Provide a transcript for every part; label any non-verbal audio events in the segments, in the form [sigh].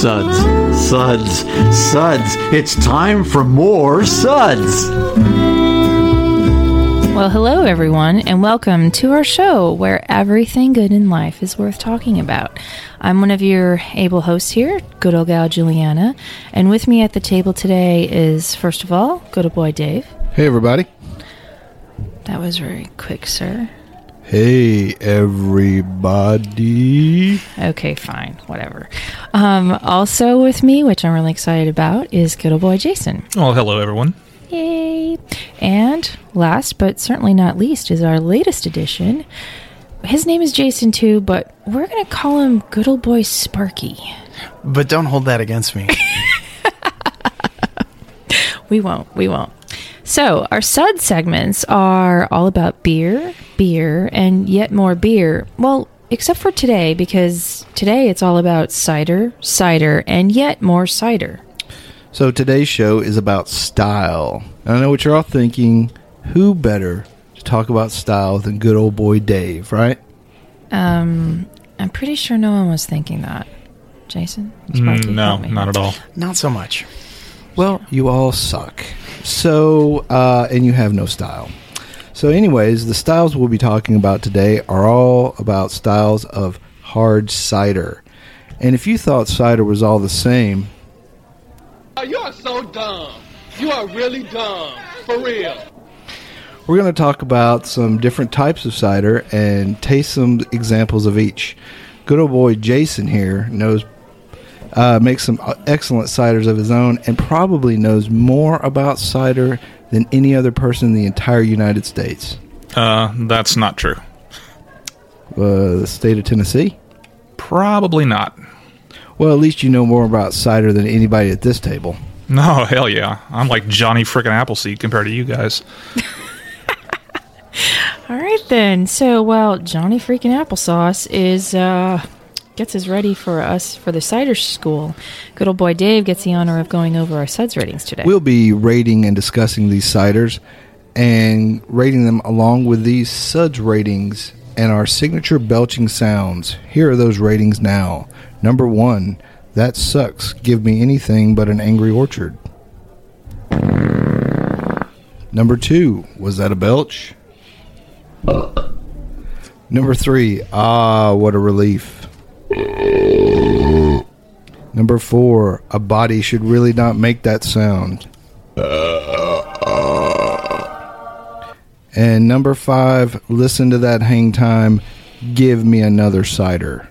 Suds, suds, suds. It's time for more suds. Well, hello, everyone, and welcome to our show where everything good in life is worth talking about. I'm one of your able hosts here, good old gal Julieanna, and with me at the table today is, first of all, good old boy Dave. Hey, everybody. That was very quick, sir. Hey, everybody. Okay, fine, whatever. Um, also with me, which I'm really excited about, is good old boy Jason. Oh, hello, everyone. Yay! And last but certainly not least is our latest addition. His name is Jason too, but we're gonna call him good old boy Sparky. But don't hold that against me. [laughs] We won't. We won't. So, our sud segments are all about beer, beer, and yet more beer. Well, except for today, because today it's all about cider, cider, and yet more cider. So today's show is about style. And I know what you're all thinking. Who better to talk about style than good old boy Dave, right? Um, I'm pretty sure no one was thinking that. Jason? Mm, no, not at all. Not so much. Well, you all suck. So, uh, and you have no style. So, anyways, the styles we'll be talking about today are all about styles of hard cider. And if you thought cider was all the same, Oh, you are so dumb. You are really dumb. For real. We're going to talk about some different types of cider and taste some examples of each. Good old boy Jason here knows uh, makes some excellent ciders of his own and probably knows more about cider than any other person in the entire United States. Uh, that's not true. Uh, the state of Tennessee. Probably not. Well, at least you know more about cider than anybody at this table. No, hell yeah. I'm like Johnny frickin' Appleseed compared to you guys. [laughs] All right then. So well, Johnny freaking applesauce is uh gets us ready for us for the cider school, good old boy Dave gets the honor of going over our suds ratings today. We'll be rating and discussing these ciders and rating them along with these suds ratings and our signature belching sounds. Here are those ratings now. Number one, that sucks. Give me anything but an angry orchard. Number two, was that a belch? Number three, ah, what a relief. Number four, a body should really not make that sound. And number five, listen to that hang time. Give me another cider.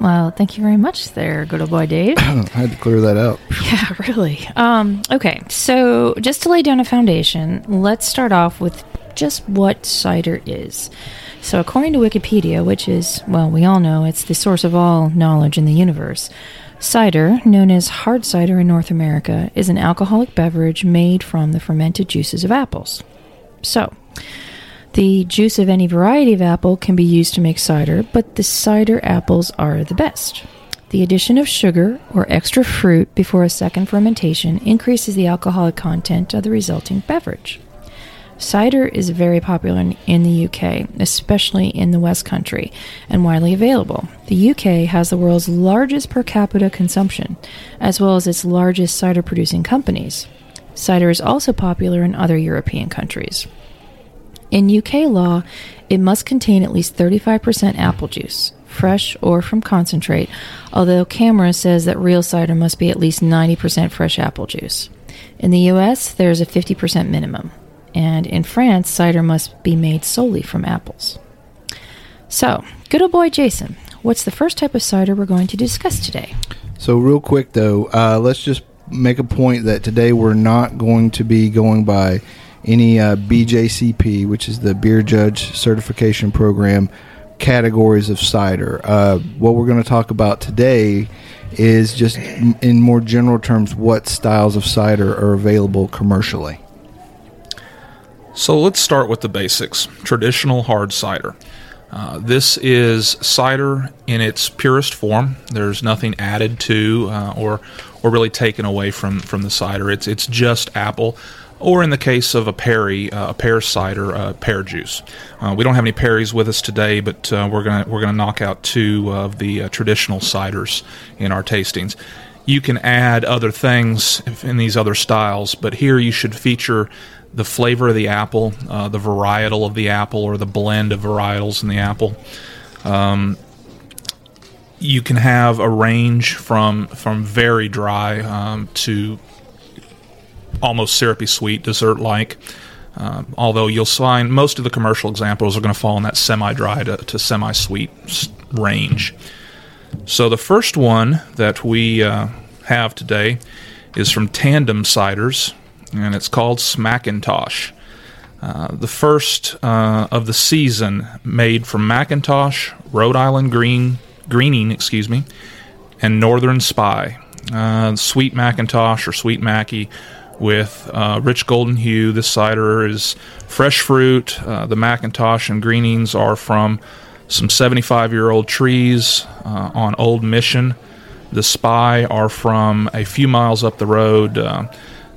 well, thank you very much there, good old boy Dave. [coughs] I had to clear that out. yeah, really. Um okay, so just to lay down a foundation, let's start off with just what cider is. So according to Wikipedia, which is, well, we all know it's the source of all knowledge in the universe, Cider, known as hard cider in North America, is an alcoholic beverage made from the fermented juices of apples. So, the juice of any variety of apple can be used to make cider, but the cider apples are the best. The addition of sugar or extra fruit before a second fermentation increases the alcoholic content of the resulting beverage. Cider is very popular in, the UK, especially in the West Country, and widely available. The UK has the world's largest per capita consumption, as well as its largest cider producing companies. Cider is also popular in other European countries. In UK law, it must contain at least 35% apple juice, fresh or from concentrate, although CAMRA says that real cider must be at least 90% fresh apple juice. In the US, there's a 50% minimum, and in France, cider must be made solely from apples. So, good old boy Jason, what's the first type of cider we're going to discuss today? So, real quick though, uh, let's just make a point that today we're not going to be going by any uh, BJCP, which is the Beer Judge Certification Program, categories of cider. Uh, what we're going to talk about today is just in more general terms what styles of cider are available commercially. So let's start with the basics traditional hard cider. Uh, this is cider in its purest form. There's nothing added to uh, or or really taken away from, from the cider. It's it's just apple, or in the case of a Perry, uh, a pear cider, uh, pear juice. Uh, we don't have any Perrys with us today, but uh, we're gonna we're gonna knock out two of the traditional ciders in our tastings. You can add other things in these other styles, but here you should feature the flavor of the apple, uh, the varietal of the apple, or the blend of varietals in the apple. Um, you can have a range from from very dry um, to almost syrupy sweet, dessert like. Um, although you'll find most of the commercial examples are going to fall in that semi dry to, to semi sweet range. So the first one that we uh, have today is from Tandem Ciders, and it's called Smackintosh. Uh, the first uh, of the season, made from McIntosh, Rhode Island Green, Greening, excuse me, and Northern Spy. Uh, sweet McIntosh or Sweet Mackie with uh, rich golden hue. This cider is fresh fruit. Uh, the McIntosh and Greenings are from some 75 year old trees uh, on Old Mission. The Spy are from a few miles up the road.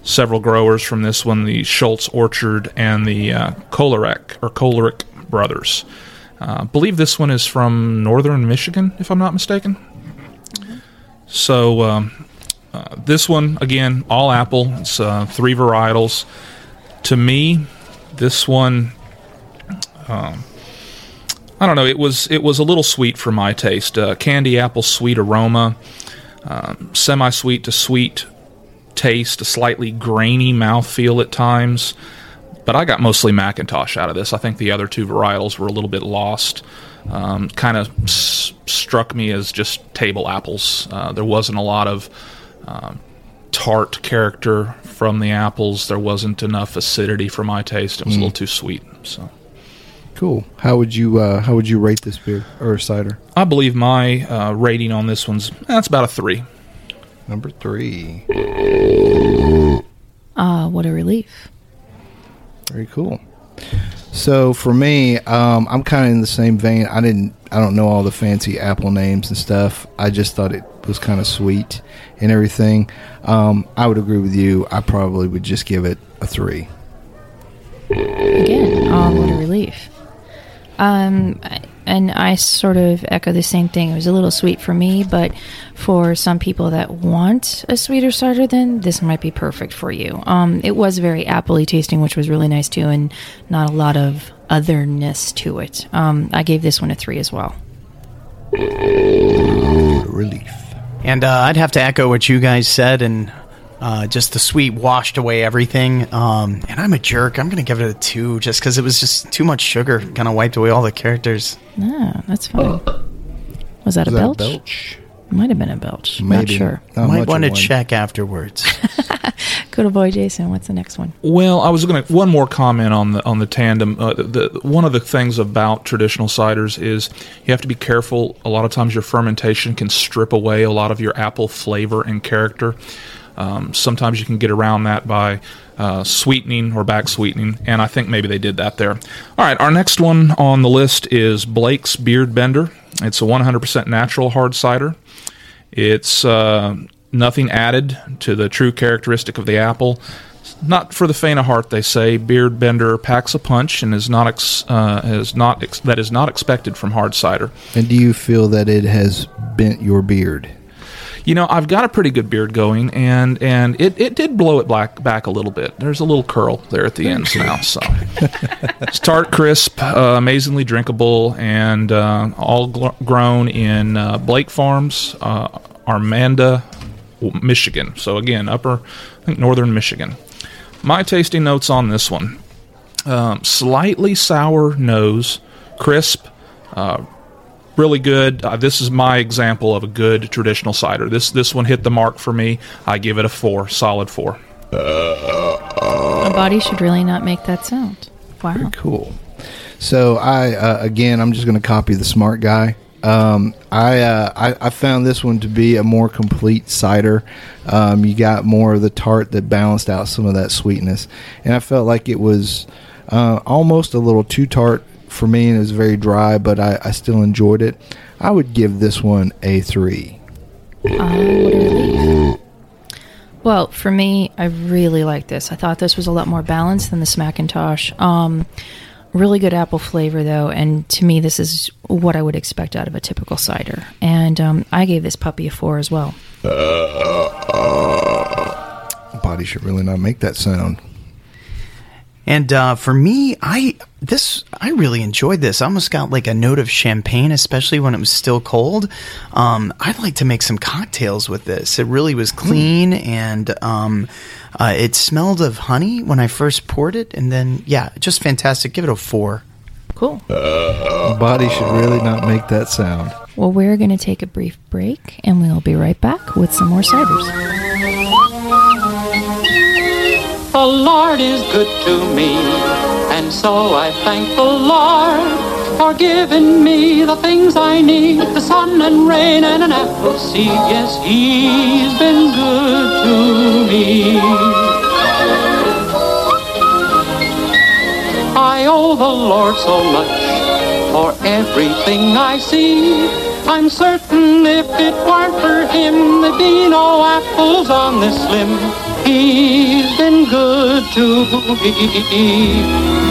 Several growers from this one, the Schultz Orchard and the uh, Kolarek or Kolerick brothers. Uh, believe this one is from northern Michigan, if I'm not mistaken. So um, uh, this one again, all apple. It's uh, three varietals. To me, this one, um, I don't know. It was it was a little sweet for my taste. Uh, candy apple sweet aroma, um, semi sweet to sweet taste, a slightly grainy mouthfeel at times. But I got mostly McIntosh out of this. I think the other two varietals were a little bit lost. Um, kind of s- struck me as just table apples. Uh, there wasn't a lot of um, tart character from the apples. There wasn't enough acidity for my taste. It was a little too sweet. So Cool. How would you uh, how would you rate this beer or cider? I believe my uh, rating on this one's that's about a three. Number three. Ah, what a relief. Very cool. So for me, um, I'm kind of in the same vein. I didn't, I don't know all the fancy Apple names and stuff. I just thought it was kind of sweet and everything. Um, I would agree with you. I probably would just give it a three. Again, oh, what a relief. Um, and I sort of echo the same thing. It was a little sweet for me, but for some people that want a sweeter cider, then this might be perfect for you. Um, it was very appley tasting, which was really nice too, and not a lot of otherness to it. Um, I gave this one a three as well. Relief. And uh, I'd have to echo what you guys said, and uh, just the sweet washed away everything. Um, and I'm a jerk. I'm going to give it a two just because it was just too much sugar. Kind of wiped away all the characters. Ah, that's fine. Was that a Is that belch? a belch? Might have been a belch. Not sure. Not Might want to check afterwards. [laughs] Good old boy, Jason. What's the next one? Well, I was going to one more comment on the on the tandem. Uh, the one of the things about traditional ciders is you have to be careful. A lot of times, your fermentation can strip away a lot of your apple flavor and character. Um, sometimes you can get around that by uh, sweetening or back sweetening, and I think maybe they did that there. All right, our next one on the list is Blake's Beard Bender. It's a 100% natural hard cider. It's uh, nothing added to the true characteristic of the apple. not for the faint of heart, they say. Beard Bender packs a punch and is not ex, uh, is not ex, that is not expected from hard cider. And do you feel that it has bent your beard? You know, I've got a pretty good beard going, and and it, it did blow it black back a little bit. There's a little curl there at the ends now. So it's tart, crisp, uh, amazingly drinkable, and uh, all gl- grown in uh, Blake Farms, uh, Armada, Michigan. So again, upper, I think northern Michigan. My tasting notes on this one: um, slightly sour nose, crisp, uh, really good. Uh, this is my example of a good traditional cider. This this one hit the mark for me. I give it a four, solid four. A body should really not make that sound. Wow. Cool. So I uh, again, I'm just going to copy the smart guy. Um, I, uh, I I found this one to be a more complete cider. Um, you got more of the tart that balanced out some of that sweetness, and I felt like it was uh, almost a little too tart for me, and it was very dry. But I, I still enjoyed it. I would give this one a three. Well, for me, I really like this. I thought this was a lot more balanced than the Smackintosh. Um, really good apple flavor, though, and to me, this is what I would expect out of a typical cider. And um, I gave this puppy a four as well. Body should really not make that sound. And uh, for me, I this I really enjoyed this. I almost got like a note of champagne, especially when it was still cold. Um, I'd like to make some cocktails with this. It really was clean, and um, uh, it smelled of honey when I first poured it. And then, yeah, just fantastic. Give it a four. Cool. Body should really not make that sound. Well, we're going to take a brief break, and we'll be right back with some more ciders. The Lord is good to me, and so I thank the Lord for giving me the things I need the sun and rain and an apple seed. Yes, He's been good to me. I owe the Lord so much for everything I see. I'm certain if it weren't for Him, there'd be no apples on this limb. He's been good to me.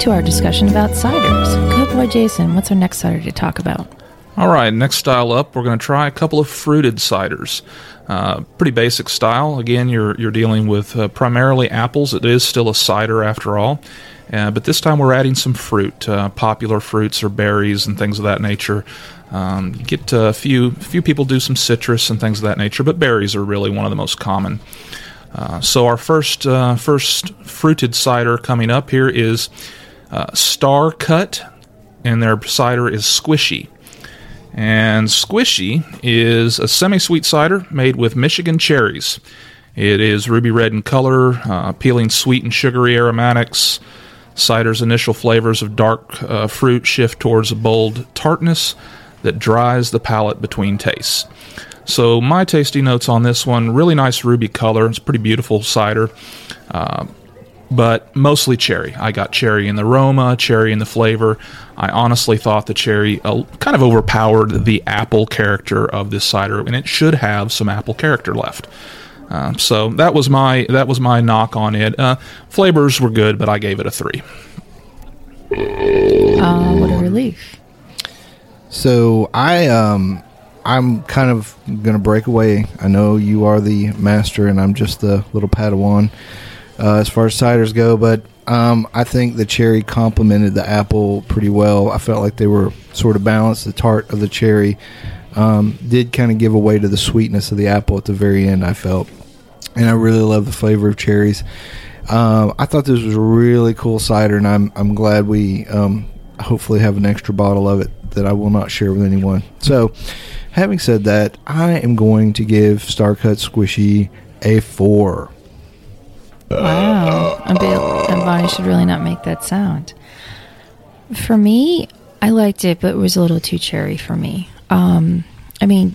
To our discussion about ciders. Good boy, Jason. What's our next cider to talk about? All right, next style up, we're going to try a couple of fruited ciders. Uh, pretty basic style. Again, you're you're dealing with uh, primarily apples. It is still a cider after all, uh, but this time we're adding some fruit, uh, popular fruits or berries and things of that nature. Um, get uh, a few few people do some citrus and things of that nature, but berries are really one of the most common. Uh, so our first first fruited cider coming up here is uh, Star Cut, and their cider is Squishy. And Squishy is a semi-sweet cider made with Michigan cherries. It is ruby red in color, uh, appealing sweet and sugary aromatics. Cider's initial flavors of dark uh, fruit shift towards a bold tartness that dries the palate between tastes. So my tasty notes on this one: really nice ruby color. It's pretty beautiful cider, uh, but mostly cherry. I got cherry in the aroma, cherry in the flavor. I honestly thought the cherry uh, kind of overpowered the apple character of this cider, and it should have some apple character left. Uh, so that was my that was my knock on it. Uh, flavors were good, but I gave it a three. Uh, what a relief. So I um I'm kind of gonna break away. I know you are the master and I'm just the little Padawan. Uh, as far as ciders go, but um, I think the cherry complemented the apple pretty well. I felt like they were sort of balanced. The tart of the cherry um, did kind of give away to the sweetness of the apple at the very end. I felt, and I really love the flavor of cherries. Um, I thought this was a really cool cider, and I'm I'm glad we um, hopefully have an extra bottle of it that I will not share with anyone. So, having said that, I am going to give Starcut Squishy a four. Wow. And Bonnie should really not make that sound. For me, I liked it, but it was a little too cherry for me. Um, I mean,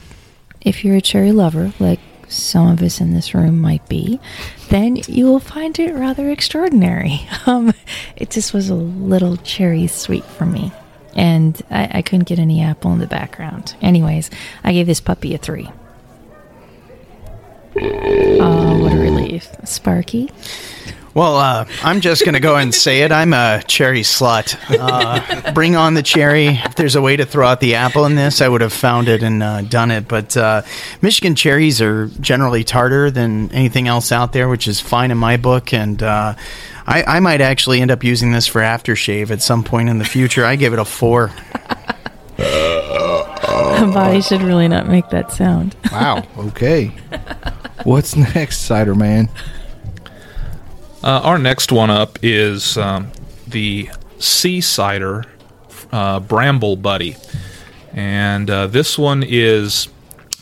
if you're a cherry lover, like some of us in this room might be, then you will find it rather extraordinary. [laughs] Um, it just was a little cherry sweet for me. And I, I couldn't get any apple in the background. Anyways, I gave this puppy a three. Oh, what a relief. Sparky? Well, uh, I'm just going to go and say it. I'm a cherry slut. Uh, bring on the cherry. If there's a way to throw out the apple in this, I would have found it and uh, done it. But uh, Michigan cherries are generally tartar than anything else out there, which is fine in my book. And uh, I, I might actually end up using this for aftershave at some point in the future. I give it a four. [laughs] A Body should really not make that sound. Wow. Okay. [laughs] What's [laughs] next, Cider Man? Uh, our next one up is um, the Sea Cider uh, Bramble Bubbly. And uh, this one is,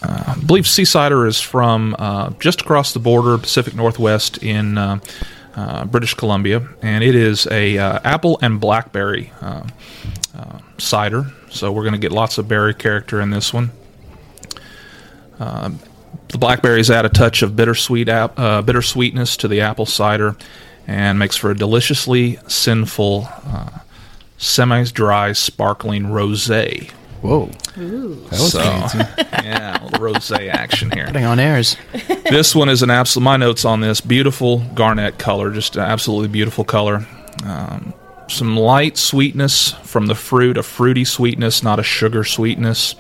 uh, I believe Sea Cider is from uh, just across the border, Pacific Northwest in uh, British Columbia. And it is a apple and blackberry cider. So we're going to get lots of berry character in this one. The blackberries add a touch of bittersweet ap- uh, bittersweetness to the apple cider and makes for a deliciously sinful, uh, semi-dry, sparkling rosé. Whoa. Ooh. That was So, fancy. [laughs] yeah, a little rosé action here. Putting on airs. [laughs] This one is an absolute. My notes on this: beautiful garnet color, just an absolutely beautiful color. Um, some light sweetness from the fruit, a fruity sweetness, not a sugar sweetness.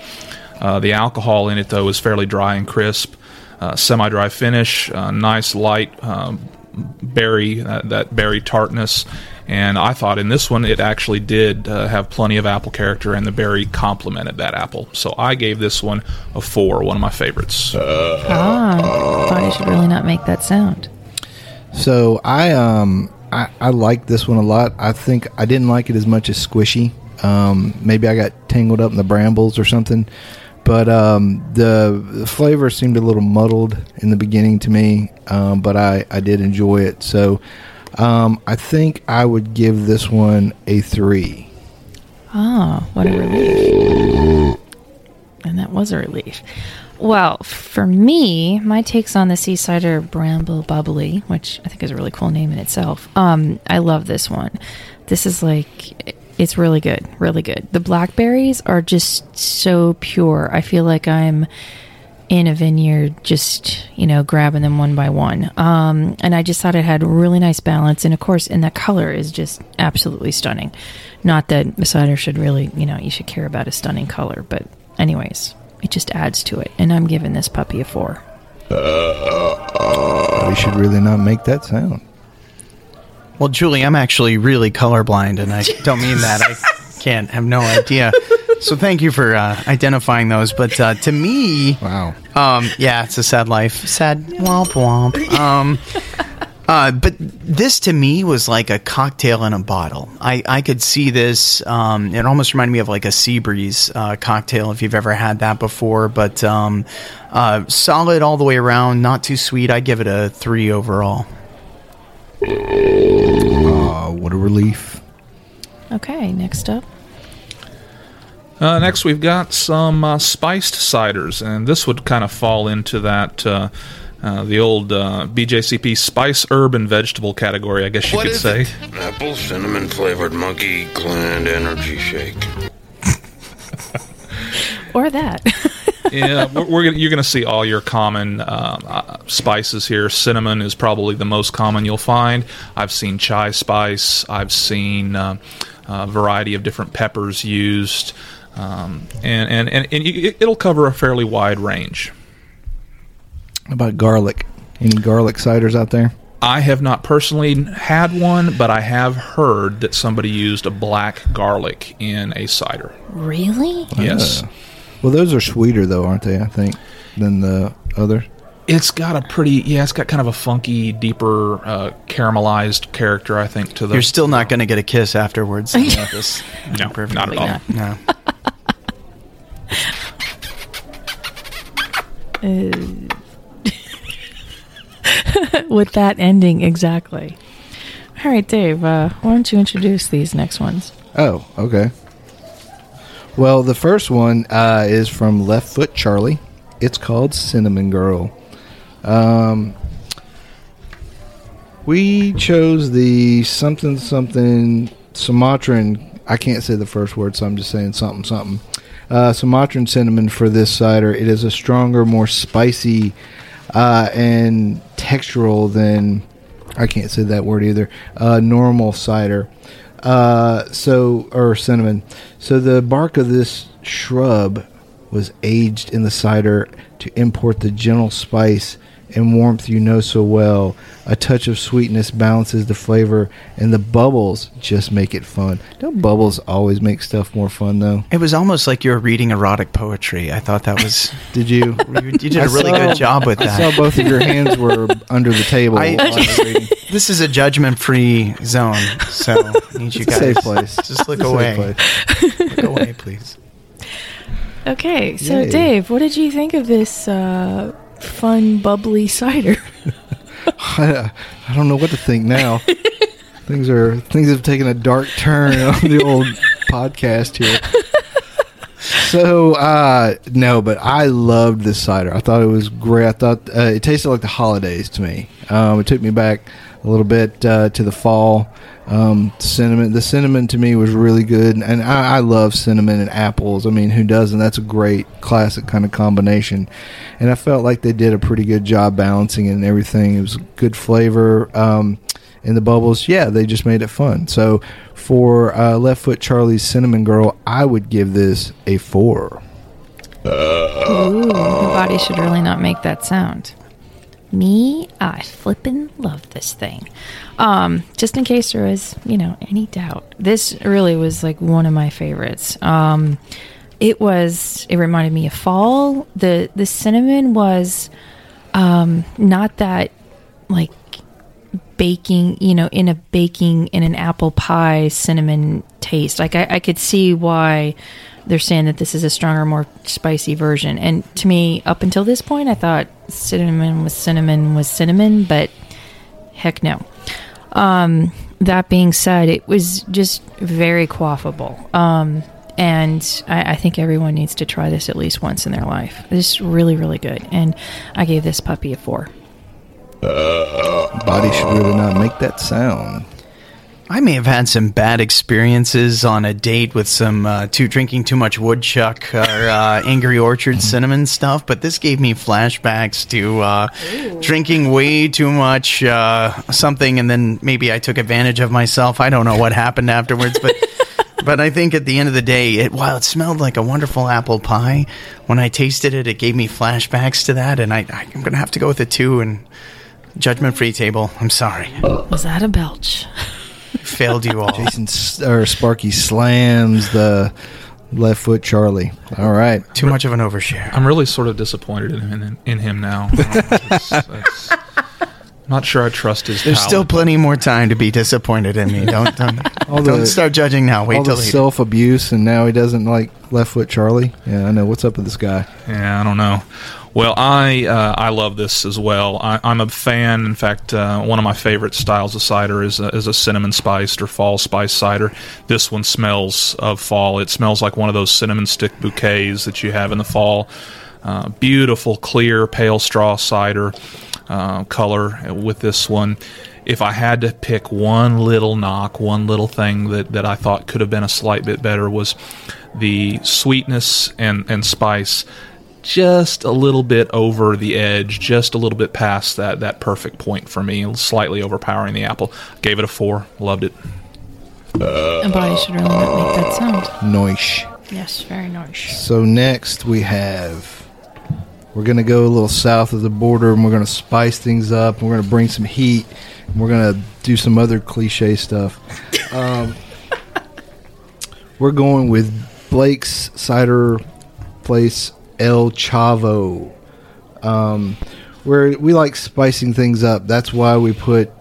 Uh, the alcohol in it, though, is fairly dry and crisp. Uh, semi-dry finish, uh, nice light um, berry, uh, that berry tartness. And I thought in this one it actually did uh, have plenty of apple character, and the berry complemented that apple. So I gave this one a four, one of my favorites. Ah, Body should really not make that sound. So I um I, I like this one a lot. I think I didn't like it as much as Squishy. Um, maybe I got tangled up in the brambles or something. But um, the, flavor seemed a little muddled in the beginning to me, um, but I, I did enjoy it. So um, I think I would give this one a three. Oh, what a relief. And that was a relief. Well, for me, my takes on the Seaside Cider Bramble Bubbly, which I think is a really cool name in itself. Um, I love this one. This is like it's really good, really good. The blackberries are just so pure. I feel like I'm in a vineyard just you know grabbing them one by one um, and i just thought it had really nice balance and of course and that color is just absolutely stunning not that the cider should really you know you should care about a stunning color but anyways it just adds to it and i'm giving this puppy a four We should really not make that sound. Well, Julie, I'm actually really colorblind, and I don't mean that. I [laughs] can't have no idea. So thank you for uh, identifying those. But uh, to me, Wow. um, yeah, it's a sad life. Sad womp womp. Um, uh, but this to me was like a cocktail in a bottle. I, I could see this. Um, it almost reminded me of like a sea breeze uh, cocktail if you've ever had that before. But um, uh, solid all the way around, not too sweet. I give it a three overall. Oh, what a relief. okay next up Uh, next, we've got some uh, spiced ciders, and this would kind of fall into that uh, uh, the old uh, BJCP spice, herb, and vegetable category, I guess you What could is say. it? Apple cinnamon flavored monkey gland energy shake. or that [laughs] yeah, we're, we're gonna, you're going to see all your common uh, uh, spices here. Cinnamon is probably the most common you'll find. I've seen chai spice. I've seen uh, a variety of different peppers used, um, and and and, and you, it'll cover a fairly wide range. How about garlic? Any garlic ciders out there? I have not personally had one, but I have heard that somebody used a black garlic in a cider. Really? Yes. Uh, well, those are sweeter though, aren't they? I think than the other. It's got a pretty, yeah, it's got kind of a funky, deeper, uh, caramelized character, I think, to the. You're still not going to get a kiss afterwards. [laughs] No, this, not at all. No. [laughs] Uh, [laughs] with that ending, exactly. All right, Dave, uh, why don't you introduce these next ones? Oh, okay. Well, the first one uh, is from Left Foot Charley. It's called Cinnamon Girl. Um, we chose the something something Sumatran. I can't say the first word, so I'm just saying something something. Uh, Sumatran cinnamon for this cider. It is a stronger, more spicy, uh, and textural than I can't say that word either. Uh, normal cider. Uh, so or cinnamon. So the bark of this shrub was aged in the cider to import the gentle spice and warmth you know so well. A touch of sweetness balances the flavor, and the bubbles just make it fun. Don't bubbles always make stuff more fun, though? It was almost like you were reading erotic poetry. I thought that was. [laughs] Did you? you, [laughs] you did a really saw- good job with that. I that. saw both of your hands were [laughs] under the table. I- while I was this is a judgment-free zone, so I need you It's a guys safe place. just look It's a safe away. place. look away, please. Okay, so Yay. Dave, what did you think of this uh, fun, bubbly cider? [laughs] I, I don't know what to think now. things are things have taken a dark turn on the old podcast here. So uh, no, but I loved this cider. I thought it was great. I thought uh, it tasted like the holidays to me. Um, it took me back a little bit uh, to the fall. Um, cinnamon, the cinnamon to me was really good, and I, I love cinnamon and apples. I mean, who doesn't? That's a great classic kind of combination. And I felt like they did a pretty good job balancing it and everything. It was good flavor. Um, and the bubbles, yeah, they just made it fun. So for uh, Left Foot Charley's Cinnamon Girl, I would give this a four. Ooh, my body should really not make that sound. Me, I flippin' love this thing. Um, just in case there was, you know, any doubt, this really was like one of my favorites. Um, it was. It reminded me of fall. the The cinnamon was um, not that like baking, you know, in a baking in an apple pie cinnamon taste. Like I, I could see why they're saying that this is a stronger, more spicy version. And to me, up until this point, I thought cinnamon was cinnamon was cinnamon, but heck no. Um, that being said, it was just very quaffable. Um, and I, I think everyone needs to try this at least once in their life. It's really, really good. And I gave this puppy a four. Body should really not make that sound. I may have had some bad experiences on a date with some uh, too drinking too much woodchuck or uh, [laughs] Angry Orchard cinnamon stuff, but this gave me flashbacks to uh, drinking way too much uh, something, and then maybe I took advantage of myself. I don't know what happened afterwards, but. [laughs] But I think at the end of the day, it, while it smelled like a wonderful apple pie, when I tasted it, it gave me flashbacks to that, and I, I'm going to have to go with a two and judgment free table. I'm sorry, Was that a belch? [laughs] failed you all. Jason S- or Sparky slams the left foot Charley. All right. Too much of an overshare. I'm really sort of disappointed in him, in, in him now. [laughs] It's- it's- not sure I trust his. There's palate. still plenty more time to be disappointed in me. [laughs] Don't don't, All don't the- start judging now. Wait All till the later. self abuse, and now he doesn't like left foot Charley. Yeah, I know. What's up with this guy? Yeah, I don't know. Well, I uh, I love this as well. I, I'm a fan. In fact, uh, one of my favorite styles of cider is a, is a cinnamon spiced or fall spice cider. This one smells of fall. It smells like one of those cinnamon stick bouquets that you have in the fall. Uh, beautiful, clear, pale straw cider uh, color with this one. If I had to pick one little knock, one little thing that, that I thought could have been a slight bit better was the sweetness and, and spice just a little bit over the edge, just a little bit past that, that perfect point for me, slightly overpowering the apple. Gave it a four, loved it. A body should really not make that sound. Noish. Yes, very nice. So next we have we're going to go a little south of the border and we're going to spice things up. And we're going to bring some heat. And we're going to do some other cliche stuff. [laughs] Um, we're going with Blake's Cider Place El Chavo. Um, where we like spicing things up. That's why we put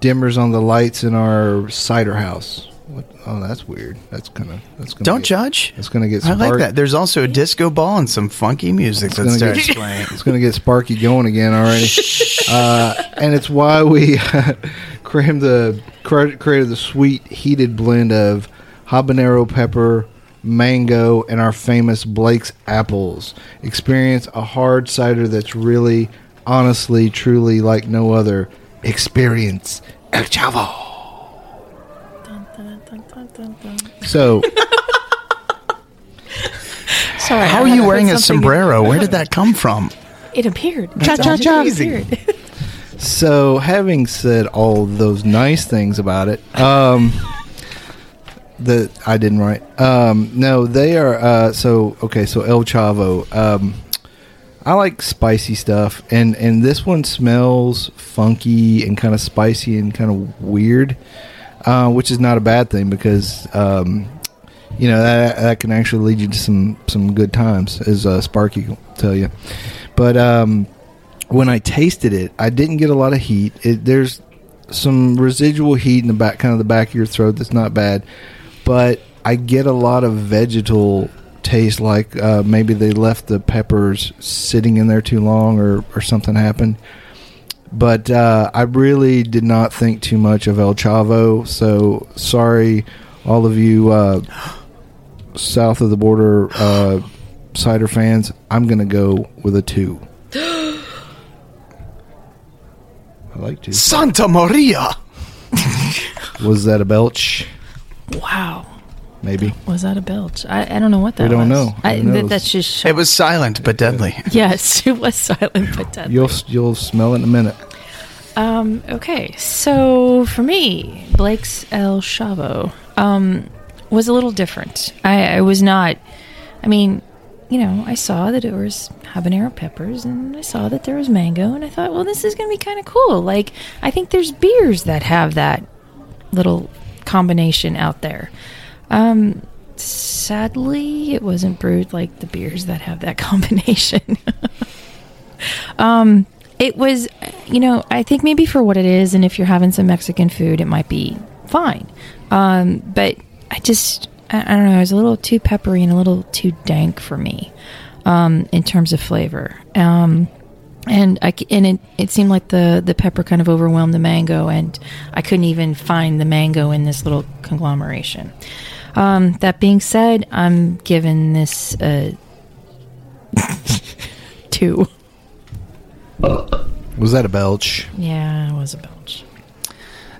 dimmers on the lights in our cider house. What? Oh, that's weird. That's gonna. That's gonna. Don't get, judge. It's gonna get. I like that. There's also a disco ball and some funky music It's gonna get- playing. [laughs] It's gonna get Sparky going again already. [laughs] uh, and it's why we [laughs] crammed the created the sweet heated blend of habanero pepper, mango, and our famous Blake's apples. Experience a hard cider that's really, honestly, truly like no other. Experience El Chavo. So [laughs] Sorry. How I are you wearing a sombrero? Where did that come from? It appeared. Cha, cha, cha. So, having said all those nice things about it, um, that I didn't write. Um, no, they are. Uh, so okay, so El Chavo. Um, I like spicy stuff, and and this one smells funky and kind of spicy and kind of weird, uh, which is not a bad thing because. Um, you know that that can actually lead you to some some good times, as uh, Sparky will tell you. But um, when I tasted it, I didn't get a lot of heat. It, there's some residual heat in the back, kind of the back of your throat. That's not bad, but I get a lot of vegetal taste. Like uh, maybe they left the peppers sitting in there too long, or or something happened. But uh, I really did not think too much of El Chavo. So sorry, all of you uh, south of the border uh, [gasps] cider fans. I'm going to go with a two. [gasps] I like to. Santa Maria. Was that a belch? Wow. Maybe. Was that a belch? I, I don't know what that We don't was. know. I, Who that, that's just It was silent but deadly. [laughs] yes, it was silent but deadly. You'll you'll smell it in a minute. Um, okay, so for me, Blake's El Chavo um, was a little different. I, I was not. I mean, you know, I saw that it was habanero peppers, and I saw that there was mango, and I thought, well, this is going to be kind of cool. Like, I think there's beers that have that little combination out there. Um, sadly, it wasn't brewed like the beers that have that [laughs] combination. [laughs] um, it was, you know, I think maybe for what it is, and if you're having some Mexican food, it might be fine. Um, but I just, I, I don't know, it was a little too peppery and a little too dank for me um, in terms of flavor. Um, and I c- and it, it seemed like the the pepper kind of overwhelmed the mango, and I couldn't even find the mango in this little conglomeration. Um, that being said, I'm giving this a [laughs] two. Was that a belch? Yeah, it was a belch.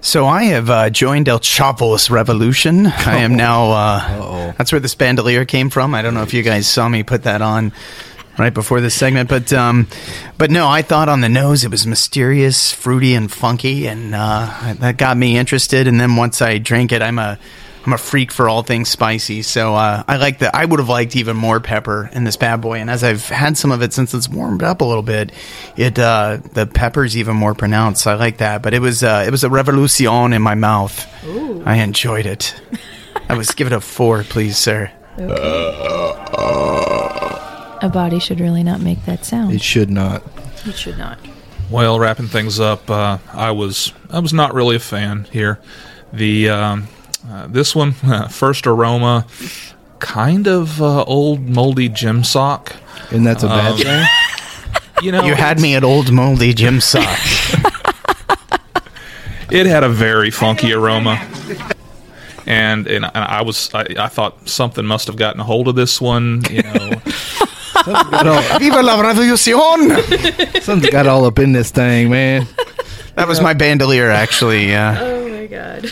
So I have uh, joined El Chavo's revolution. I am [laughs] now. Uh, that's where this bandolier came from. I don't know if you guys saw me put that on right before this segment, but um, but no, I thought on the nose it was mysterious, fruity, and funky, and uh, that got me interested. And then once I drank it, I'm a I'm a freak for all things spicy, so uh, I like that. I would have liked even more pepper in this bad boy, and as I've had some of it since it's warmed up a little bit, it uh, the pepper's even more pronounced. So I like that, but it was uh, it was a revolution in my mouth. I enjoyed it. I was give it a four, please, sir. A body should really not make that sound. It should not. It should not. Well, wrapping things up, uh, I was I was not really a fan here. The um, uh, this one, [laughs] first aroma, kind of uh, old moldy gym sock. And that's a bad Um, thing. [laughs] You know, You had me at old moldy gym sock. [laughs] it had a very funky aroma, and and I was I, I thought something must have gotten a hold of this one. You know, Got all- Viva la revolution! something's got all up in this thing, man. That was my bandolier, actually. Yeah. Oh my god.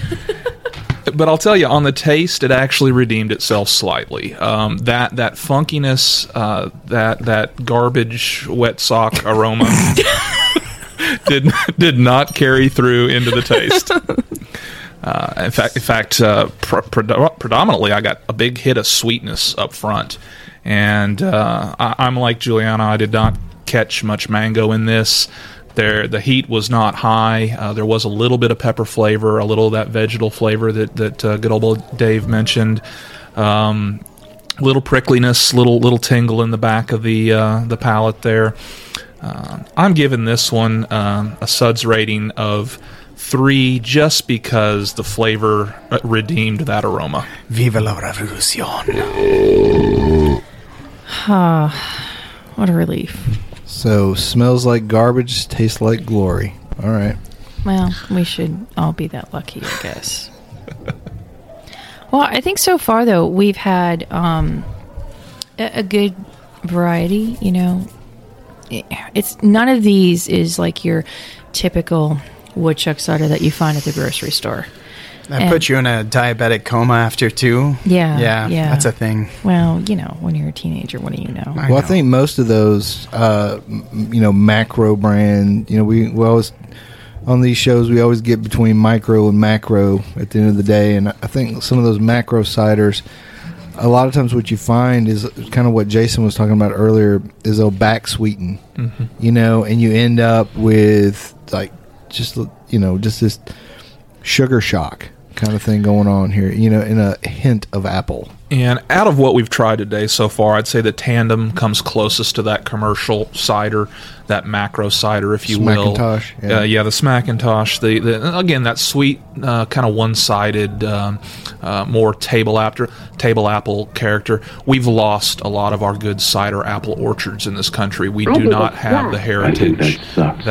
but I'll tell you, on the taste, it actually redeemed itself slightly. Um, that that funkiness, uh, that that garbage wet sock aroma, [laughs] did did not carry through into the taste. Uh, in fact, in fact, uh, pr- pred- predominantly, I got a big hit of sweetness up front, And uh, I, I'm like Julieanna, I did not catch much mango in this. There, the heat was not high. Uh, there was a little bit of pepper flavor, a little of that vegetal flavor that that uh, good old Dave mentioned. Um, little prickliness, little little tingle in the back of the uh, the palate there. Uh, I'm giving this one um, a suds rating of three, just because the flavor uh, redeemed that aroma. Viva la revolucion. Ah, what a relief. So smells like garbage, tastes like glory. All right. Well, we should all be that lucky, I guess. well, I think so far though we've had um, a, a good variety. You know, it's none of these is like your typical woodchuck cider that you find at the grocery store. That And- put you in a diabetic coma after two. Yeah, yeah, yeah. That's a thing. Well, you know, when you're a teenager, what do you know? I well, I know. think most of those, uh, you know, macro brand, you know, we, we always, on these shows, we always get between micro and macro at the end of the day. And I think some of those macro ciders, a lot of times what you find is kind of what Jason was talking about earlier is they'll back sweeten, you know, and you end up with like just, you know, just this sugar shock kind of thing going on here, you know, in a hint of apple. And out of what we've tried today so far, I'd say the Tandem comes closest to that commercial cider, that macro cider, if you will. Smackintosh, yeah. yeah. Uh, yeah, the Smackintosh. The, the again that sweet, uh, kind of one-sided, um, uh, more table apple table apple character. We've lost a lot of our good cider apple orchards in this country. We do not have the heritage that.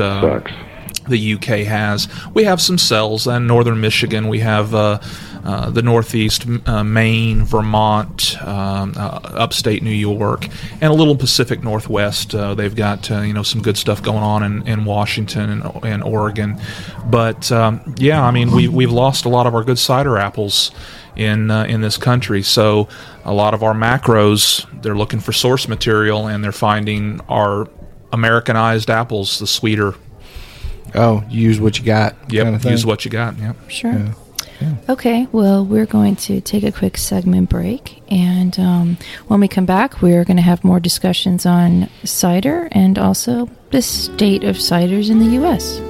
uh, the UK has. We have some cells in northern Michigan. We have uh, uh, the Northeast, uh, Maine, Vermont, um, uh, upstate New York, and a little Pacific Northwest. Uh, they've got uh, you know some good stuff going on in, in Washington and, and Oregon. But um, yeah, I mean we we've lost a lot of our good cider apples in uh, in this country. So a lot of our macros they're looking for source material and they're finding our Americanized apples, the sweeter Oh, use what you got. Yep, kind of thing. use what you got. Yep. Sure. Okay, well, we're going to take a quick segment break. And um, when we come back, we're going to have more discussions on cider and also the state of ciders in the U.S.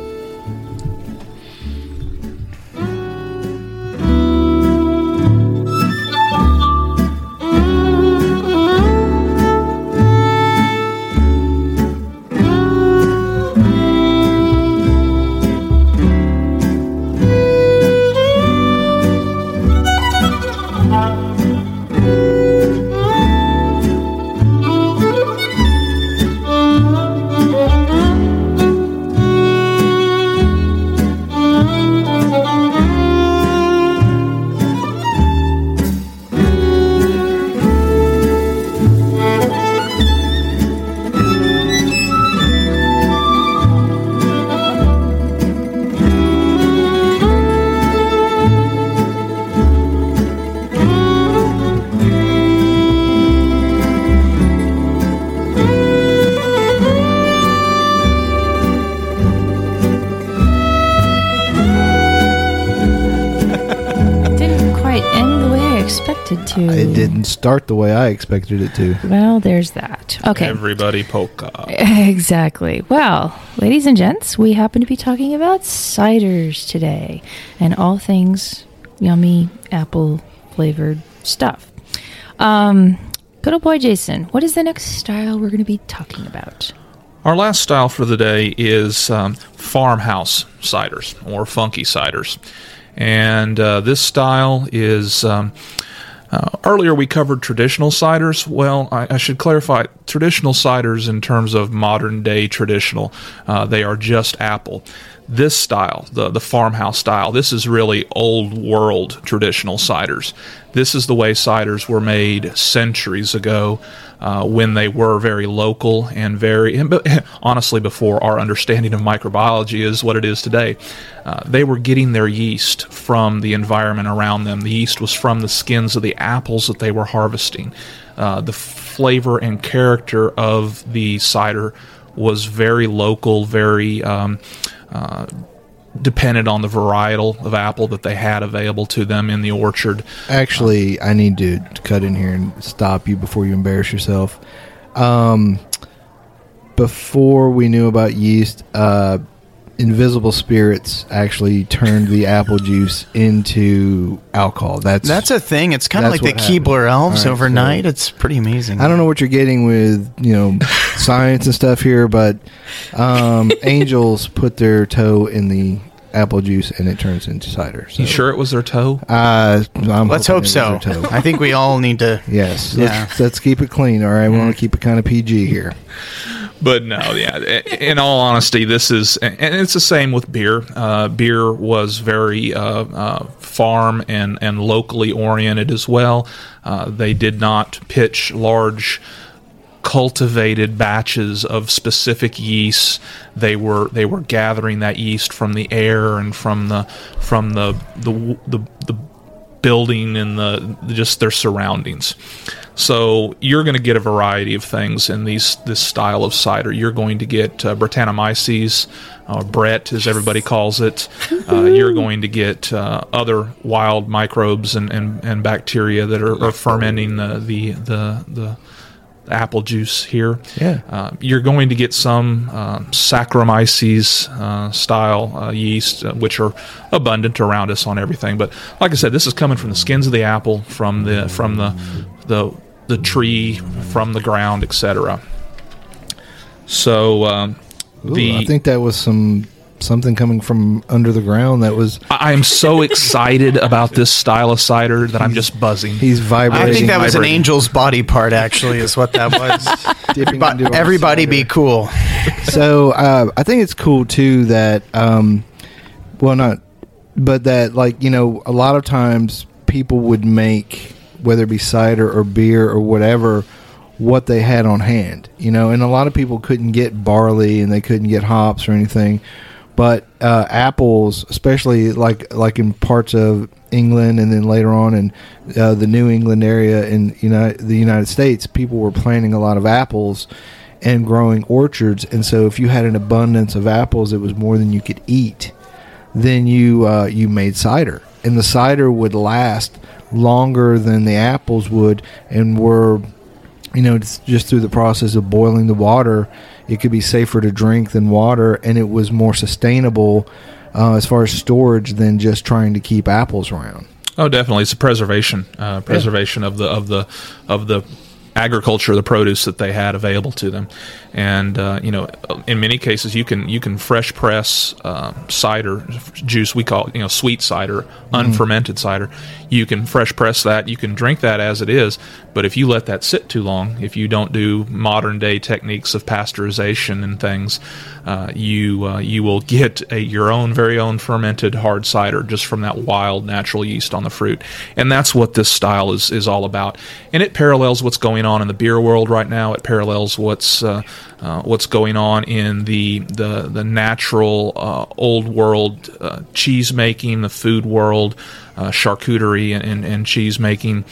didn't start the way I expected it to. Well, there's that. Okay. Everybody polka. [laughs] Exactly. Well, ladies and gents, we happen to be talking about ciders today and all things yummy apple flavored stuff. Um, good old boy Jason, what is the next style we're going to be talking about? Our last style for the day is um, farmhouse ciders or funky ciders. And uh, this style is. Um, uh, earlier, we covered traditional ciders. Well, I, I should clarify traditional ciders in terms of modern day traditional. Uh, they are just apple. This style, the, the farmhouse style, this is really old world traditional ciders. This is the way ciders were made centuries ago uh, when they were very local and very, and [laughs] honestly, before our understanding of microbiology is what it is today. Uh, they were getting their yeast from the environment around them. The yeast was from the skins of the apples that they were harvesting. Uh, the flavor and character of the cider was very local, very um, uh, depended on the varietal of apple that they had available to them in the orchard. Actually, I need to cut in here and stop you before you embarrass yourself. Um, before we knew about yeast, uh, invisible spirits actually turned the [laughs] apple juice into alcohol. That's That's a thing. It's kind of like the what happened. Keebler elves All right, overnight. so- it's pretty amazing. I don't know what you're getting with you know [laughs] science and stuff here, but um, [laughs] angels put their toe in the apple juice and it turns into cider. So. You sure it was their toe? Uh, I'm Let's hope so. toe. I think we all need to. Yes, Yeah. let's, let's keep it clean. All right, we want to keep it kind of PG here. [laughs] But no, yeah. In all honesty, this is, and it's the same with beer. Uh, beer was very uh, uh, farm and and locally oriented as well. Uh, they did not pitch large cultivated batches of specific yeasts. They were they were gathering that yeast from the air and from the from the the the, the building and the just their surroundings. So you're going to get a variety of things in these this style of cider. You're going to get uh, Brettanomyces, uh, Brett as everybody calls it. Uh, you're going to get uh, other wild microbes and, and, and bacteria that are, are fermenting the the the, the apple juice here. Yeah. Uh, you're going to get some uh, Saccharomyces uh, style uh, yeast, uh, which are abundant around us on everything. But like I said, this is coming from the skins of the apple, from the from the the the tree, from the ground, etc. So um, Ooh, the I think that was some something coming from under the ground. That was I am so [laughs] excited about this style of cider that I'm just buzzing. he's vibrating. I think that was an angel's body part, actually, is what that [laughs] was. dipping but everybody cider. be cool. so uh, I think it's cool too that, um, well, not, but that like you know, a lot of times people would make whether it be cider or beer or whatever what they had on hand, you know, and a lot of people couldn't get barley and they couldn't get hops or anything, but uh, apples, especially like like in parts of England and then later on in uh, the New England area in United, the United States, people were planting a lot of apples and growing orchards. And so, if you had an abundance of apples, it was more than you could eat. Then you uh, you made cider, and the cider would last longer than the apples would, and were you know just, just through the process of boiling the water, it could be safer to drink than water, and it was more sustainable uh, as far as storage than just trying to keep apples around. Oh, definitely, it's a preservation, uh, preservation of the of the of the agriculture, the produce that they had available to them, and uh, you know, in many cases, you can you can fresh press uh, cider juice. We call it, you know sweet cider, unfermented cider. You can fresh press that. You can drink that as it is. But if you let that sit too long, if you don't do modern day techniques of pasteurization and things, uh, you uh, you will get a, your own very own fermented hard cider just from that wild natural yeast on the fruit, and that's what this style is is all about. And it parallels what's going on in the beer world right now. It parallels what's uh, uh, what's going on in the the the natural uh, old world uh, cheese making, the food world, uh, charcuterie and, and, and cheese making.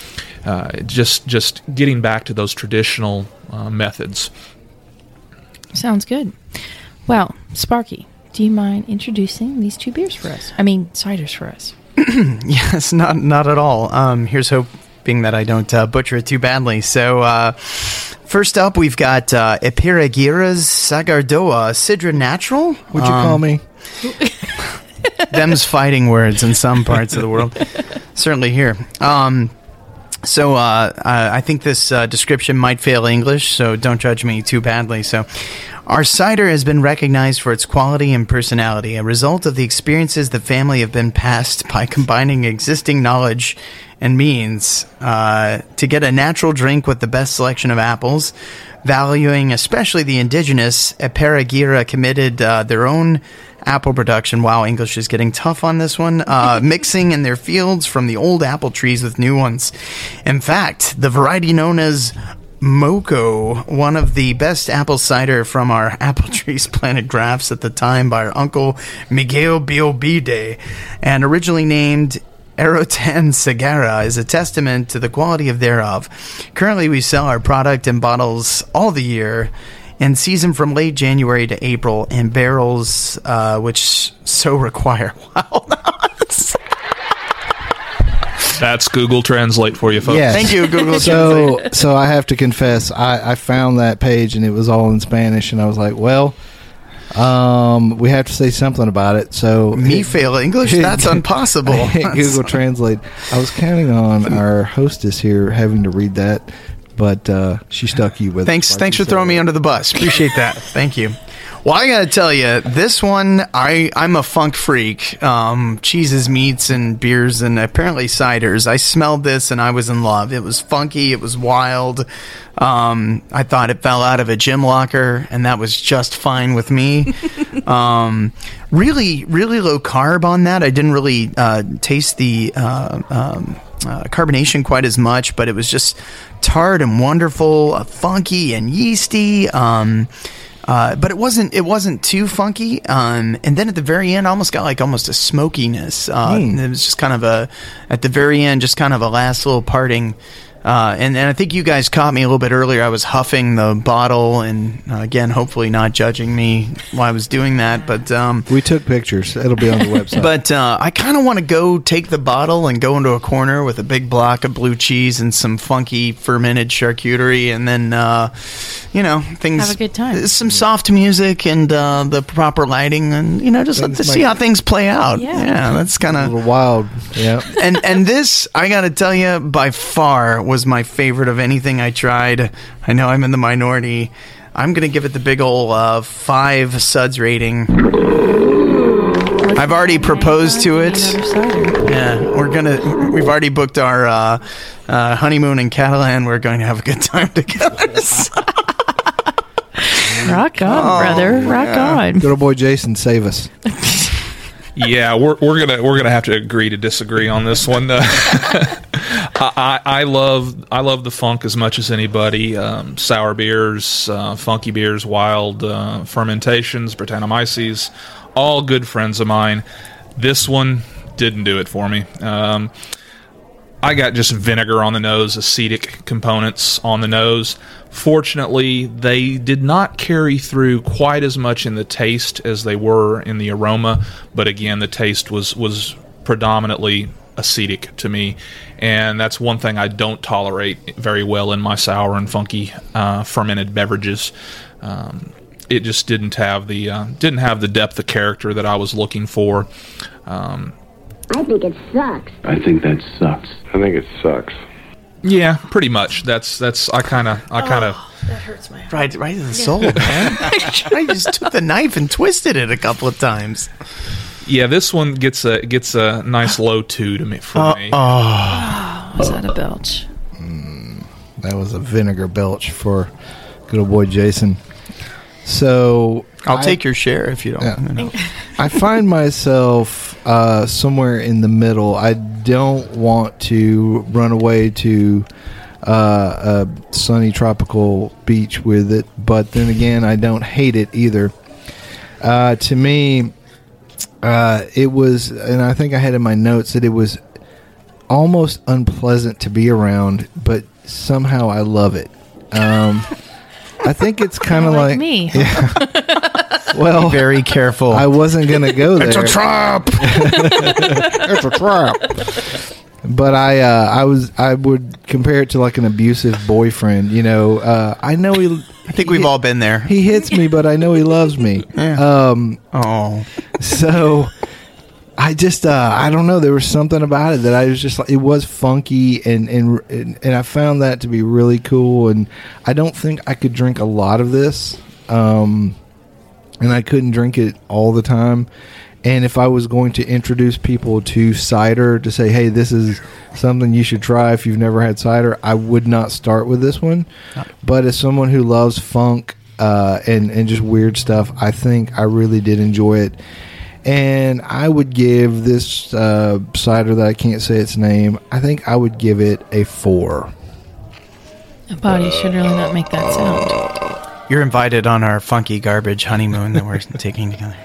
Uh, just just getting back to those traditional uh, methods. Sounds good. Well, Sparky, do you mind introducing these two beers for us? I mean, ciders for us. [clears throat] Yes, not not at all. Um, here's hoping that I don't uh, butcher it too badly. So, uh, first up, we've got uh, Ipparragirre's Sagardoa Sidra Natural. Would you call me? [laughs] them's fighting words in some parts of the world. [laughs] Certainly here. Um, so uh, I think this uh, description might fail English, so don't judge me too badly. So, our cider has been recognized for its quality and personality, a result of the experiences the family have been passed by combining existing knowledge and means uh, to get a natural drink with the best selection of apples. Valuing especially the indigenous, Ipparragirre committed uh, their own apple production. Wow, English is getting tough on this one. Uh, [laughs] mixing in their fields from the old apple trees with new ones. In fact, the variety known as Moco, one of the best apple cider from our [laughs] apple trees planted grafts at the time by our uncle Miguel Biobide, and originally named Erotan Sagara is a testament to the quality of thereof. Currently, we sell our product in bottles all the year and season from late January to April, and barrels uh, which so [laughs] require wild odds. That's Google Translate for you, folks. Yes. Thank you, Google So, so I have to confess, I, I found that page and it was all in Spanish, and I was like, well, um, we have to say something about it. So Me fail English? [laughs] That's impossible. [laughs] Google Translate. I was counting on our hostess here having to read that, but uh, she stuck you with. it, Thanks, like thanks for throwing me under the bus. Appreciate that. Thank you. Well, I gotta tell you, this one, I I'm a funk freak. Um, cheeses, meats, and beers, and apparently ciders. I smelled this and I was in love. It was funky. It was wild. Um, I thought it fell out of a gym locker, and that was just fine with me. [laughs] um, really, really low carb on that. I didn't really uh, taste the. Uh, um, uh, carbonation quite as much, but it was just tart and wonderful, uh, funky and yeasty. Um, uh, but it wasn't it wasn't too funky. Um, and then at the very end, I almost got like almost a smokiness. Uh, It was just kind of a at the very end, just kind of a last little parting. Uh, and, and I think you guys caught me a little bit earlier. I was huffing the bottle, and uh, again, hopefully not judging me while I was doing that. But um, We took pictures. It'll be on the website. but uh, I kind of want to go take the bottle and go into a corner with a big block of blue cheese and some funky fermented charcuterie, and then uh, you know things. Have a good time. Some soft music and uh, the proper lighting, and you know just let to see how things play out. Yeah. Yeah, that's kind of. wild. Yeah. and and this I got to tell you by far was my favorite of anything I tried. I know I'm in the minority. I'm gonna give it the big ol' uh, five suds rating. I've already proposed to it. Yeah, we're gonna. We've already booked our uh, uh, honeymoon in Catalan. We're going to have a good time [laughs] together. Rock on, brother. Rock on. Good old boy Jason, save us. [laughs] yeah, we're, we're gonna we're gonna have to agree to disagree on this one. [laughs] I, love I love the funk as much as anybody. Um, sour beers, uh, funky beers, wild uh, fermentations, Brettanomyces, all good friends of mine. This one didn't do it for me. Um, I got just vinegar on the nose, acetic components on the nose. Fortunately, they did not carry through quite as much in the taste as they were in the aroma, but again, the taste was was predominantly acetic to me, and that's one thing I don't tolerate very well in my sour and funky uh, fermented beverages. Um, it just didn't have the uh, didn't have the depth of character that I was looking for. Um, I think it sucks. I think that sucks. I think it sucks. yeah, pretty much. That's that's I kind of I kind of. That hurts my heart. right, right to the soul, man. [laughs] I just took the knife and twisted it a couple of times. Yeah, this one gets a gets a nice [gasps] low two to me for Uh, me. Oh. Was that a belch? That was a vinegar belch for good old boy Jason. So I'll I- take your share if you don't. Yeah. you know. I find [laughs] myself uh, somewhere in the middle. I don't want to run away to uh, a sunny tropical beach with it, but then again, I don't hate it either. Uh, to me, uh, it was, and I think I had in my notes that it was almost unpleasant to be around, but somehow I love it. Um, I think it's [laughs] kind of Like like, me. [laughs] [laughs] Well, Very careful. I wasn't gonna go there. it's a trap. it's a trap. But I, uh, I was, I would compare it to like an abusive boyfriend. You know, uh, I know he. I think we've all been there. He hits me, but I know he loves me. [laughs] Yeah. Um, Oh, so I just, uh, I don't know. There was something about it that I was just like, it was funky, and and and, and I found that to be really cool. And I don't think I could drink a lot of this. Um, and I couldn't drink it all the time. And if I was going to introduce people to cider to say, hey, this is something you should try if you've never had cider, I would not start with this one. But as someone who loves funk uh, and, and just weird stuff, I think I really did enjoy it. And I would give this uh, cider that I can't say its name, I think I would give it a four. A body should really not make that sound. you're invited on our funky garbage honeymoon that we're [laughs] taking together.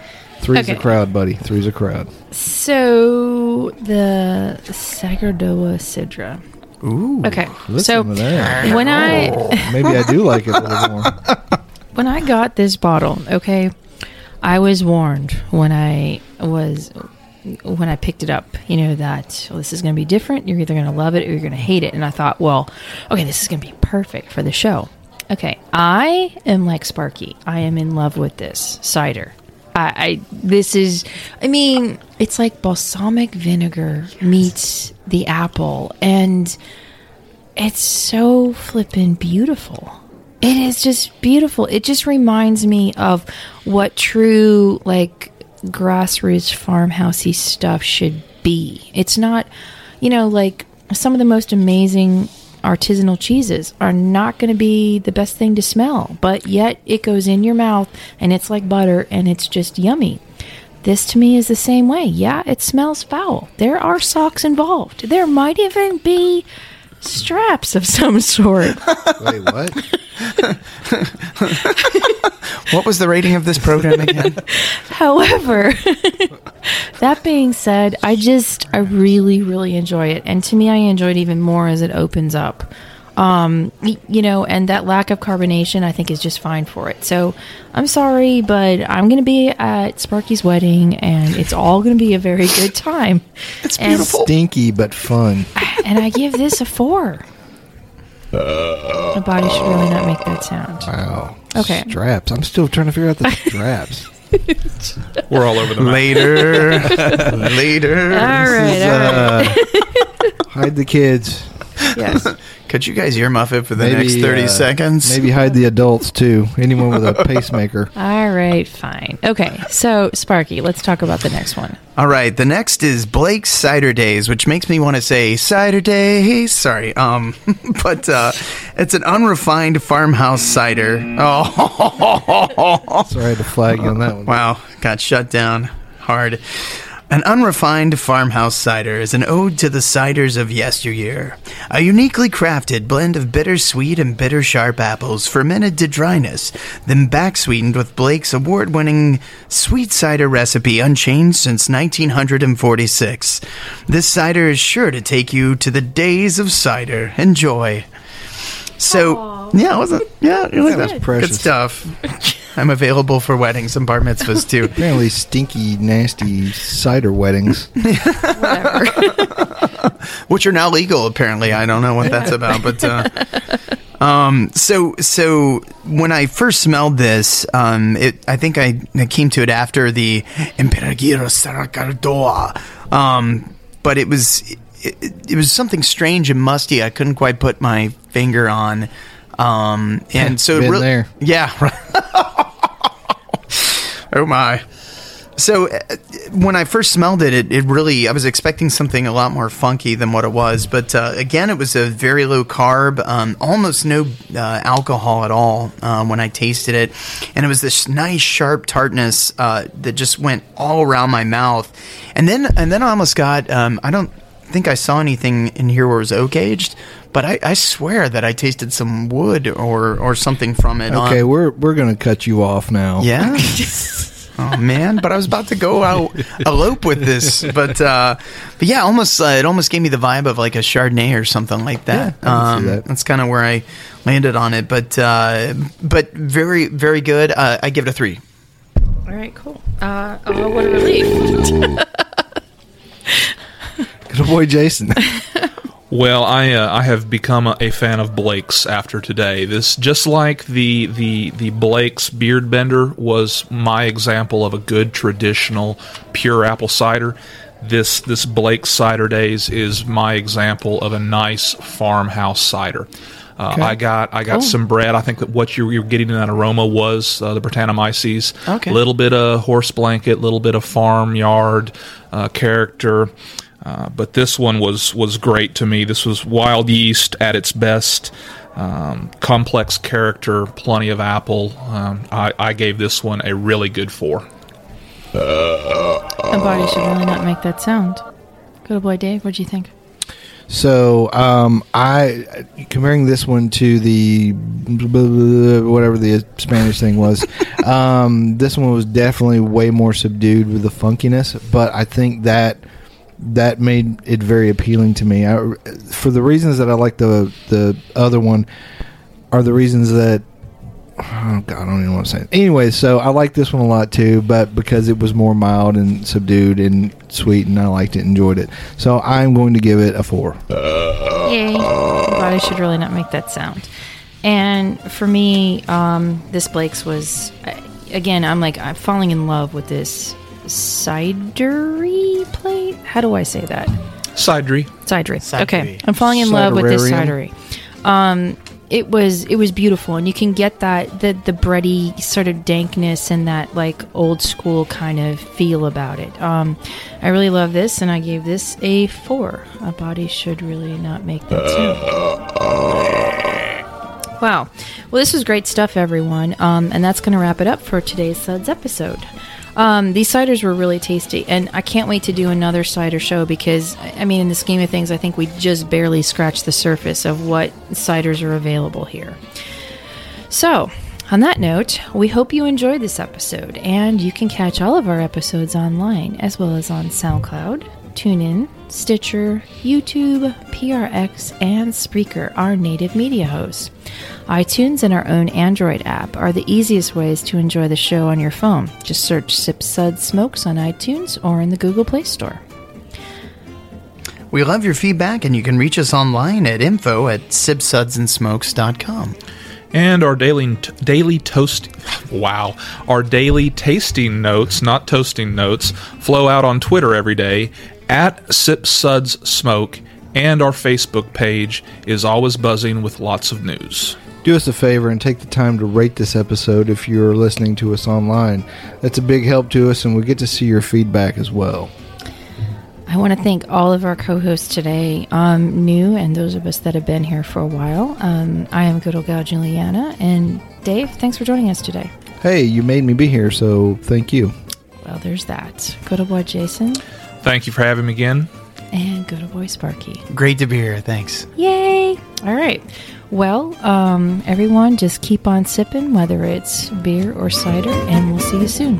Three's Okay. a crowd, buddy. Three's a crowd. So the Sagardoa Sidra. Ooh. Okay. Listen so to that. when I oh, Maybe I do like it a little more. [laughs] when I got this bottle, okay, I was warned when I was when I picked it up, you know, that well, this is going to be different. You're either going to love it or you're going to hate it. And I thought, well, okay, this is going to be perfect for the show. Okay, I am like Sparky. I am in love with this cider. I, I this is, I mean, it's like balsamic vinegar meets the apple, and it's so flippin' beautiful. It is just beautiful. It just reminds me of what true like grassroots farmhousey stuff should be. It's not, you know, like some of the most amazing artisanal cheeses are not going to be the best thing to smell, but yet it goes in your mouth and it's like butter and it's just yummy. This to me is the same way. Yeah, it smells foul. There are socks involved. There might even be straps of some sort. Wait, what? What was the rating of this program again? However, that being said, I just I really really enjoy it, and to me, I enjoy it even more as it opens up. Um, you know, and that lack of carbonation, I think, is just fine for it. So, I'm sorry, but I'm going to be at Sparky's wedding, and it's all going to be a very good time. [laughs] It's and, Stinky but fun. [laughs] and I give this a four. My body should really not make that sound. Wow. Okay. Straps. I'm still trying to figure out the straps. [laughs] We're all over the map. Later. Later. All right, all right. Uh, hide the kids. Yes. Could you guys earmuff it for the Maybe, next 30 uh, seconds? Maybe hide the adults too. Anyone with a [laughs] pacemaker. All right, fine. Okay, so Sparky, let's talk about the next one. All right, the next is Blake's Cider Dayze, which makes me want to say Cider Days. Sorry, um, [laughs] but uh, it's an unrefined farmhouse cider. Oh, [laughs] Sorry to flag you on that one. wow, got shut down hard. An unrefined farmhouse cider is an ode to the ciders of yesteryear. A uniquely crafted blend of bittersweet and bitter sharp apples fermented to dryness, then back sweetened with Blake's award winning sweet cider recipe unchanged since 1946. This cider is sure to take you to the days of cider. Enjoy. So, yeah, wasn't yeah, it was That was good stuff. [laughs] I'm available for weddings and bar mitzvahs too. [laughs] Apparently, stinky, nasty cider weddings. [laughs] Whatever. which are now legal apparently i don't know what that's about but uh, um so so when i first smelled this um it i think i, I came to it after the imperagiro saracardoa um but it was it, it was something strange and musty i couldn't quite put my finger on um and so it Been really there. yeah [laughs] oh my so uh, when I first smelled it, it, it really I was expecting something a lot more funky than what it was. But uh, again, it was a very low carb, um, almost no uh, alcohol at all uh, when I tasted it, and it was this nice sharp tartness uh, that just went all around my mouth. And then and then I almost got um, I don't think I saw anything in here where it was oak aged. But I, I swear that I tasted some wood or, or something from it. on- Okay, we're we're gonna cut you off now. yeah. [laughs] oh man, but I was about to go out [laughs] elope with this, but uh, but yeah, almost uh, it almost gave me the vibe of like a Chardonnay or something like that. Yeah, I can see um, that. That's kind of where I landed on it, but uh, but very very good. Uh, I give it a three. All right, cool. Uh, oh, what a relief. [laughs] Good old boy Jason. Well, I uh, I have become a, a fan of Blake's after today. This just like the the the Blake's Beard Bender was my example of a good traditional pure apple cider. This this Blake's Cider Dayze is my example of a nice farmhouse cider. Uh, Okay. I got I got Cool. some bread. I think that what you were getting in that aroma was uh, the Brettanomyces. Okay. A little bit of horse blanket, a little bit of farmyard uh, character. Uh, but this one was was great to me. This was wild yeast at its best. Um, complex character, plenty of apple. Um, I, I gave this one a really good four. My body should really not make that sound. Good boy, Dave. What'd you think? So, um, I comparing this one to the whatever the Spanish thing was. [laughs] um, this one was definitely way more subdued with the funkiness, but I think that that made it very appealing to me. I, for the reasons that I like the the other one, are the reasons that oh god, I don't even know what I'm saying. Anyway, so I like this one a lot too, but because it was more mild and subdued and sweet, and I liked it, enjoyed it. So I'm going to give it a four. Yay. But I should really not make that sound. And for me, um, this Blake's was, again, I'm like, I'm falling in love with this cidery plate. How do I say that? Cidery. Cidery. Cidery. Okay. I'm falling in love with this Ciderarium. cidery. Um, it was it was beautiful, and you can get that the the bready sort of dankness and that like old school kind of feel about it. Um, I really love this, and I gave this a four. A body should really not make that sound. Wow. Well, this was great stuff, everyone. Um, and that's going to wrap it up for today's Suds episode. Um, these ciders were really tasty, and I can't wait to do another cider show because, I mean, in the scheme of things, I think we just barely scratched the surface of what ciders are available here. So, on that note, we hope you enjoyed this episode, and you can catch all of our episodes online as well as on SoundCloud, TuneIn, Stitcher, YouTube, PRX, and Spreaker, our native media hosts. iTunes and our own Android app are the easiest ways to enjoy the show on your phone. Just search Sip Sud Smokes on iTunes or in the Google Play Store. We love your feedback, and you can reach us online at info at sipsudsandsmokes.com. And our daily daily toast wow, our daily tasting notes, not toasting notes, flow out on Twitter every day at Sip Suds Smoke, and our Facebook page is always buzzing with lots of news. Do us a favor and take the time to rate this episode if you're listening to us online. That's a big help to us, and we get to see your feedback as well. I want to thank all of our co-hosts today, um, new and those of us that have been here for a while. Um, I am good old gal Julieanna, and Dave, thanks for joining us today. Hey, you made me be here, so thank you. Well, there's that. Good old boy Jason, Thank you for having me again. and good old boy Sparky. Great to be here. Thanks. Yay! All right. Well, um, everyone, just keep on sipping, whether it's beer or cider, and we'll see you soon.